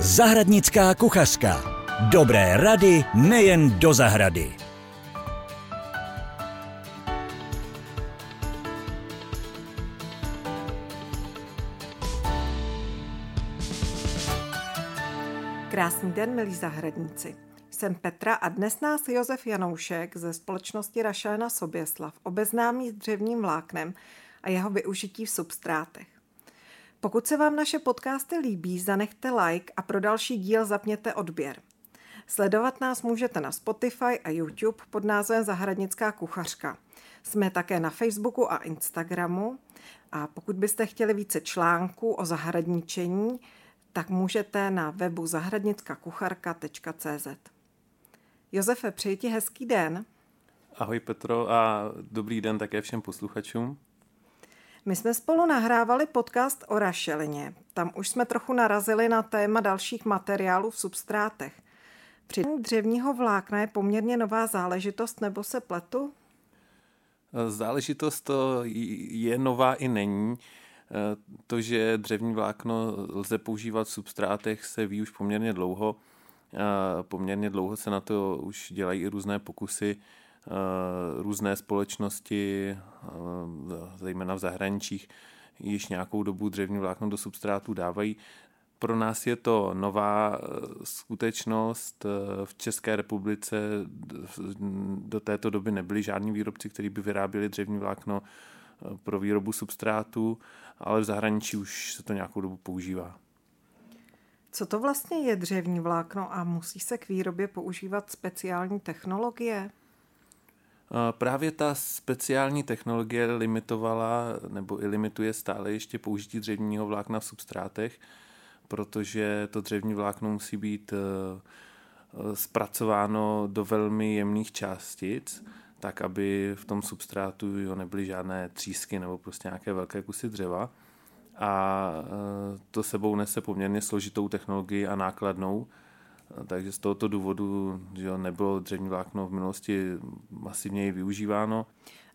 Zahradnická kuchařka. Dobré rady nejen do zahrady. Krásný den, milí zahradníci. Jsem Petra a dnes nás Josef Janoušek ze společnosti Rašelna Soběslav obeznámí s dřevním vláknem a jeho využití v substrátech. Pokud se vám naše podcasty líbí, zanechte like a pro další díl zapněte odběr. Sledovat nás můžete na Spotify a YouTube pod názvem Zahradnická kuchařka. Jsme také na Facebooku a Instagramu a pokud byste chtěli více článků o zahradničení, tak můžete na webu zahradnickakucharka.cz. Josefe, přeji ti hezký den. Ahoj Petro a dobrý den také všem posluchačům. My jsme spolu nahrávali podcast o rašelině. Tam už jsme trochu narazili na téma dalších materiálů v substrátech. Při dřevního vlákna je poměrně nová záležitost, nebo se pletu? Záležitost to je nová i není. To, že dřevní vlákno lze používat v substrátech, se ví už poměrně dlouho. Poměrně dlouho se na to už dělají i různé pokusy. Různé společnosti, zejména v zahraničích, již nějakou dobu dřevní vlákno do substrátu dávají. Pro nás je to nová skutečnost. V České republice do této doby nebyli žádní výrobci, kteří by vyráběli dřevní vlákno pro výrobu substrátu, ale v zahraničí už se to nějakou dobu používá. Co to vlastně je dřevní vlákno a musí se k výrobě používat speciální technologie? Právě ta speciální technologie limitovala nebo i limituje stále ještě použití dřevního vlákna v substrátech, protože to dřevní vlákno musí být eh, zpracováno do velmi jemných částic, tak aby v tom substrátu jo, nebyly žádné třísky nebo prostě nějaké velké kusy dřeva. A eh, to sebou nese poměrně složitou technologii a nákladnou, takže z tohoto důvodu že nebylo dřevní vlákno v minulosti masivněji využíváno.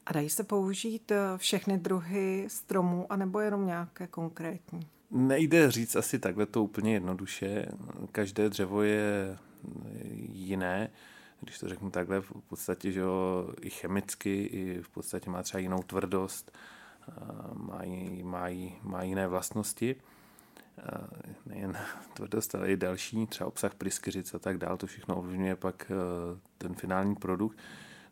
A dají se použít eh, všechny druhy stromů, anebo jenom nějaké konkrétní? Nejde říct asi takhle to úplně jednoduše. Každé dřevo je jiné, když to řeknu takhle, v podstatě, že jo, i chemicky, i v podstatě má třeba jinou tvrdost, má, má, má jiné vlastnosti nejen tvrdost, ale i další, třeba obsah pryskyřic a tak dál, to všechno ovlivňuje pak e, ten finální produkt.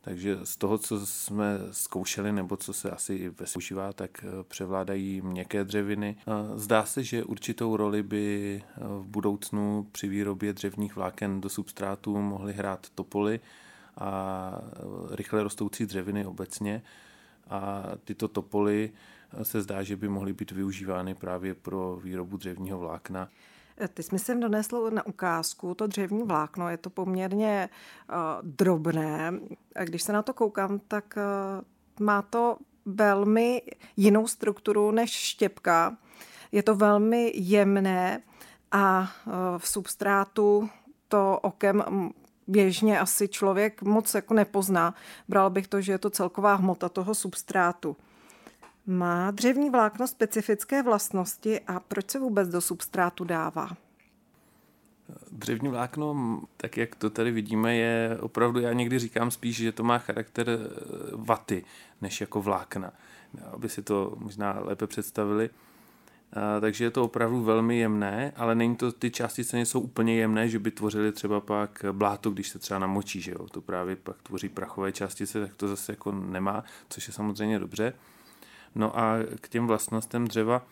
Takže z toho, co jsme zkoušeli, nebo co se asi ve používá, tak e, převládají měkké dřeviny. Zdá se, že určitou roli by v budoucnu při výrobě dřevních vláken do substrátu mohly hrát topoly a rychle rostoucí dřeviny obecně. A tyto topoly se zdá, že by mohly být využívány právě pro výrobu dřevního vlákna. Ty jsi mi sem donesl na ukázku to dřevní vlákno, je to poměrně uh, drobné. A když se na to koukám, tak uh, má to velmi jinou strukturu než štěpka. Je to velmi jemné a uh, v substrátu to okem běžně asi člověk moc jako nepozná. Bral bych to, že je to celková hmota toho substrátu. Má dřevní vlákno specifické vlastnosti a proč se vůbec do substrátu dává? Dřevní vlákno, tak jak to tady vidíme, je opravdu, já někdy říkám spíš, že to má charakter eh, vaty, než jako vlákna, aby si to možná lépe představili. Takže je to opravdu velmi jemné, ale není to, ty částice nejsou úplně jemné, že by tvořily třeba pak bláto, když se třeba namočí, že jo? to právě pak tvoří prachové částice, tak to zase jako nemá, což je samozřejmě dobře. No a k těm vlastnostem dřeva.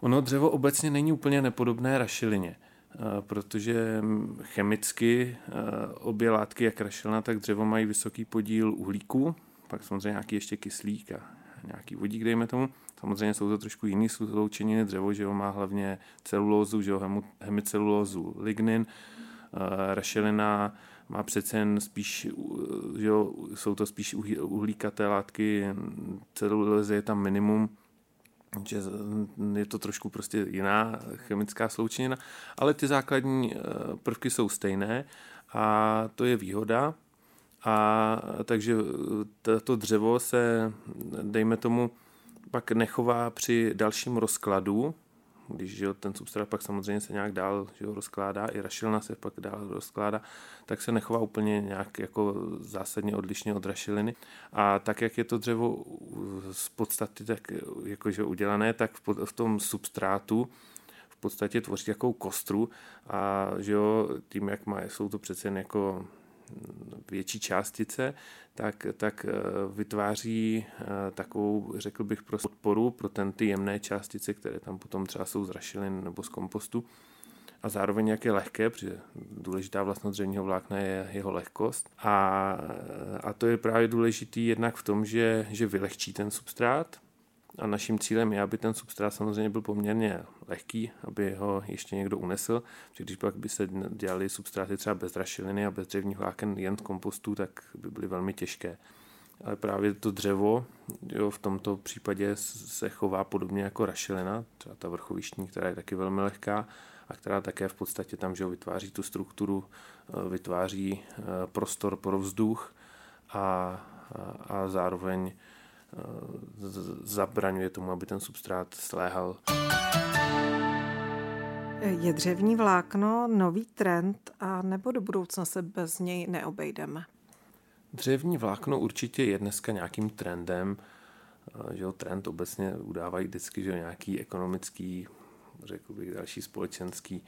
Ono dřevo obecně není úplně nepodobné rašelině, eh, protože chemicky eh, obě látky, jak rašelina, tak dřevo mají vysoký podíl uhlíku, pak samozřejmě nějaký ještě kyslík a nějaký vodík, dejme tomu. Samozřejmě jsou to trošku jiný sloučeniny dřevo, že ho má hlavně celulózu, že ho hemicelulózu lignin, eh, rašelina má přece jen spíš, že jo, jsou to spíš uhlíkaté látky, celulózy je tam minimum, že je to trošku prostě jiná chemická sloučenina, ale ty základní eh, prvky jsou stejné a to je výhoda. A takže to dřevo se, dejme tomu, pak nechová při dalším rozkladu, když že jo, ten substrát pak samozřejmě se nějak dál že jo, rozkládá, i rašilina se pak dál rozkládá, tak se nechová úplně nějak jako zásadně odlišně od rašiliny. A tak, jak je to dřevo z podstaty tak jakože udělané, tak v tom substrátu v podstatě tvoří takovou kostru a že jo, tím, jak má, jsou to přece jen jako větší částice, tak, tak eh, vytváří eh, takovou, řekl bych, pro podporu pro ten, ty jemné částice, které tam potom třeba jsou z rašelin nebo z kompostu. A zároveň jak je lehké, protože důležitá vlastnost dřevního vlákna je jeho lehkost. A, a to je právě důležitý jednak v tom, že, že vylehčí ten substrát, a naším cílem je, aby ten substrát samozřejmě byl poměrně lehký, aby ho ještě někdo unesl, protože když pak by se dělali substráty třeba bez rašeliny a bez dřevních vláken jen z kompostu, tak by byly velmi těžké. Ale právě to dřevo jo, v tomto případě se chová podobně jako rašelina, třeba ta vrchovištní, která je taky velmi lehká a která také v podstatě tam že vytváří tu strukturu, eh, vytváří eh, prostor pro vzduch a, a, a zároveň zabraňuje tomu, aby ten substrát sléhal. Je dřevní vlákno nový trend a nebo do budoucna se bez něj neobejdeme? Dřevní vlákno určitě je dneska nějakým trendem. Že jo, trend obecně udávají vždycky že nějaký ekonomický, řekl bych, další společenský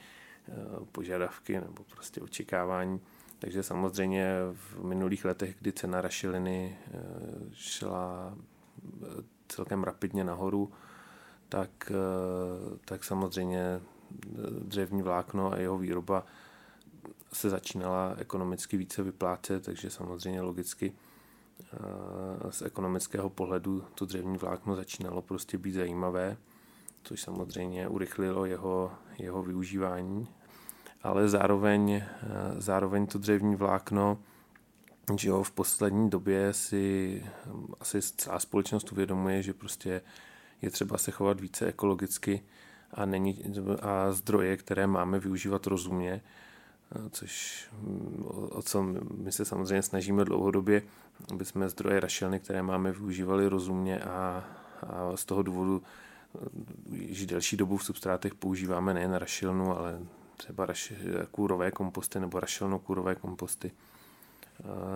eh, požadavky nebo prostě očekávání. Takže samozřejmě v minulých letech, kdy cena rašeliny eh, šla celkem rapidně nahoru, tak, eh, tak samozřejmě dřevní vlákno a jeho výroba se začínala ekonomicky více vyplácet, takže samozřejmě logicky eh, z ekonomického pohledu to dřevní vlákno začínalo prostě být zajímavé, což samozřejmě urychlilo jeho, jeho využívání. Ale zároveň, eh, zároveň to dřevní vlákno že jo, v poslední době si asi celá společnost uvědomuje, že prostě je třeba se chovat více ekologicky a, není, a zdroje, které máme využívat rozumně, což o co my se samozřejmě snažíme dlouhodobě, aby jsme zdroje rašelny, které máme, využívali rozumně a, a z toho důvodu že delší dobu v substrátech používáme nejen rašelnu, ale třeba raš, kůrové komposty nebo rašelno-kůrové komposty.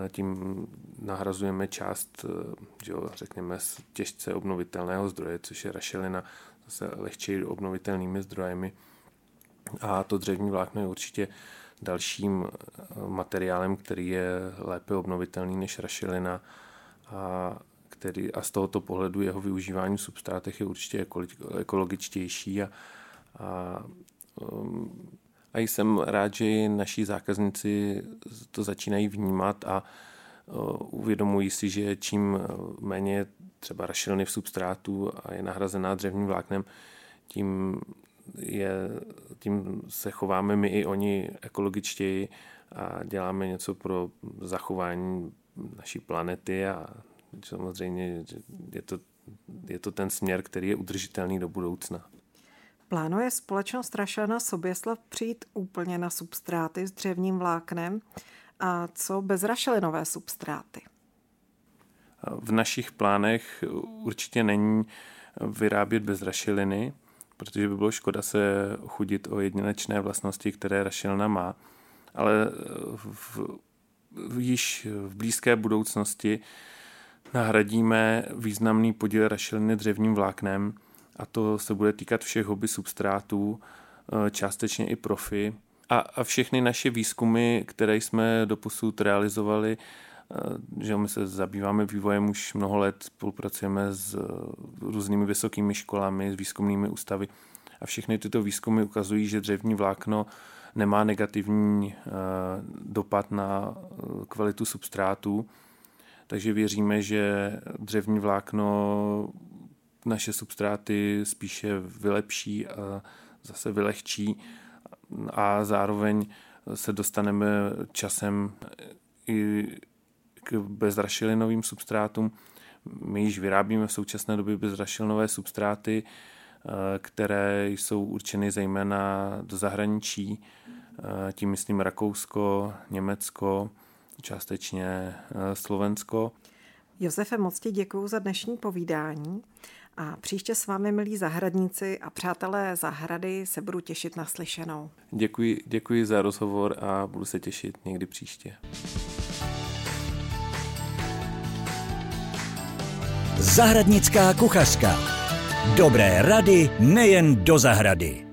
Tím nahrazujeme část, eh, že jo, řekněme, těžce obnovitelného zdroje, což je rašelina, zase lehčí obnovitelnými zdrojemi. A to dřevní vlákno je určitě dalším eh, materiálem, který je lépe obnovitelný než rašelina a, který, a z tohoto pohledu jeho využívání v substrátech je určitě ekologičtější a, a um, a jsem rád, že naši zákazníci to začínají vnímat a uvědomují si, že čím méně třeba rašelny v substrátu a je nahrazená dřevním vláknem, tím, je, tím se chováme my i oni ekologičtěji a děláme něco pro zachování naší planety a samozřejmě je to, je to ten směr, který je udržitelný do budoucna. Plánuje společnost Rašana Soběslav přijít úplně na substráty s dřevním vláknem a co bezrašelinové substráty? V našich plánech určitě není vyrábět bez rašeliny, protože by bylo škoda se chudit o jedinečné vlastnosti, které rašelina má. Ale v, v, již v blízké budoucnosti nahradíme významný podíl rašeliny dřevním vláknem – a to se bude týkat všech hobby substrátů, eh, částečně i profi. A, a všechny naše výzkumy, které jsme doposud realizovali, eh, že my se zabýváme vývojem už mnoho let, spolupracujeme s eh, různými vysokými školami, s výzkumnými ústavy a všechny tyto výzkumy ukazují, že dřevní vlákno nemá negativní dopad na kvalitu substrátů, takže věříme, že dřevní vlákno naše substráty spíše vylepší a zase vylehčí a zároveň se dostaneme časem i k bezrašelinovým substrátům. My již vyrábíme v současné době bezrašilinové substráty, které jsou určeny zejména do zahraničí, tím myslím Rakousko, Německo, částečně Slovensko. Josefe, moc ti děkuji za dnešní povídání A příště s vámi, milí zahradníci a přátelé zahrady, se budu těšit na slyšenou. Děkuji, děkuji za rozhovor a budu se těšit někdy příště. Zahradnická kuchařka. Dobré rady nejen do zahrady.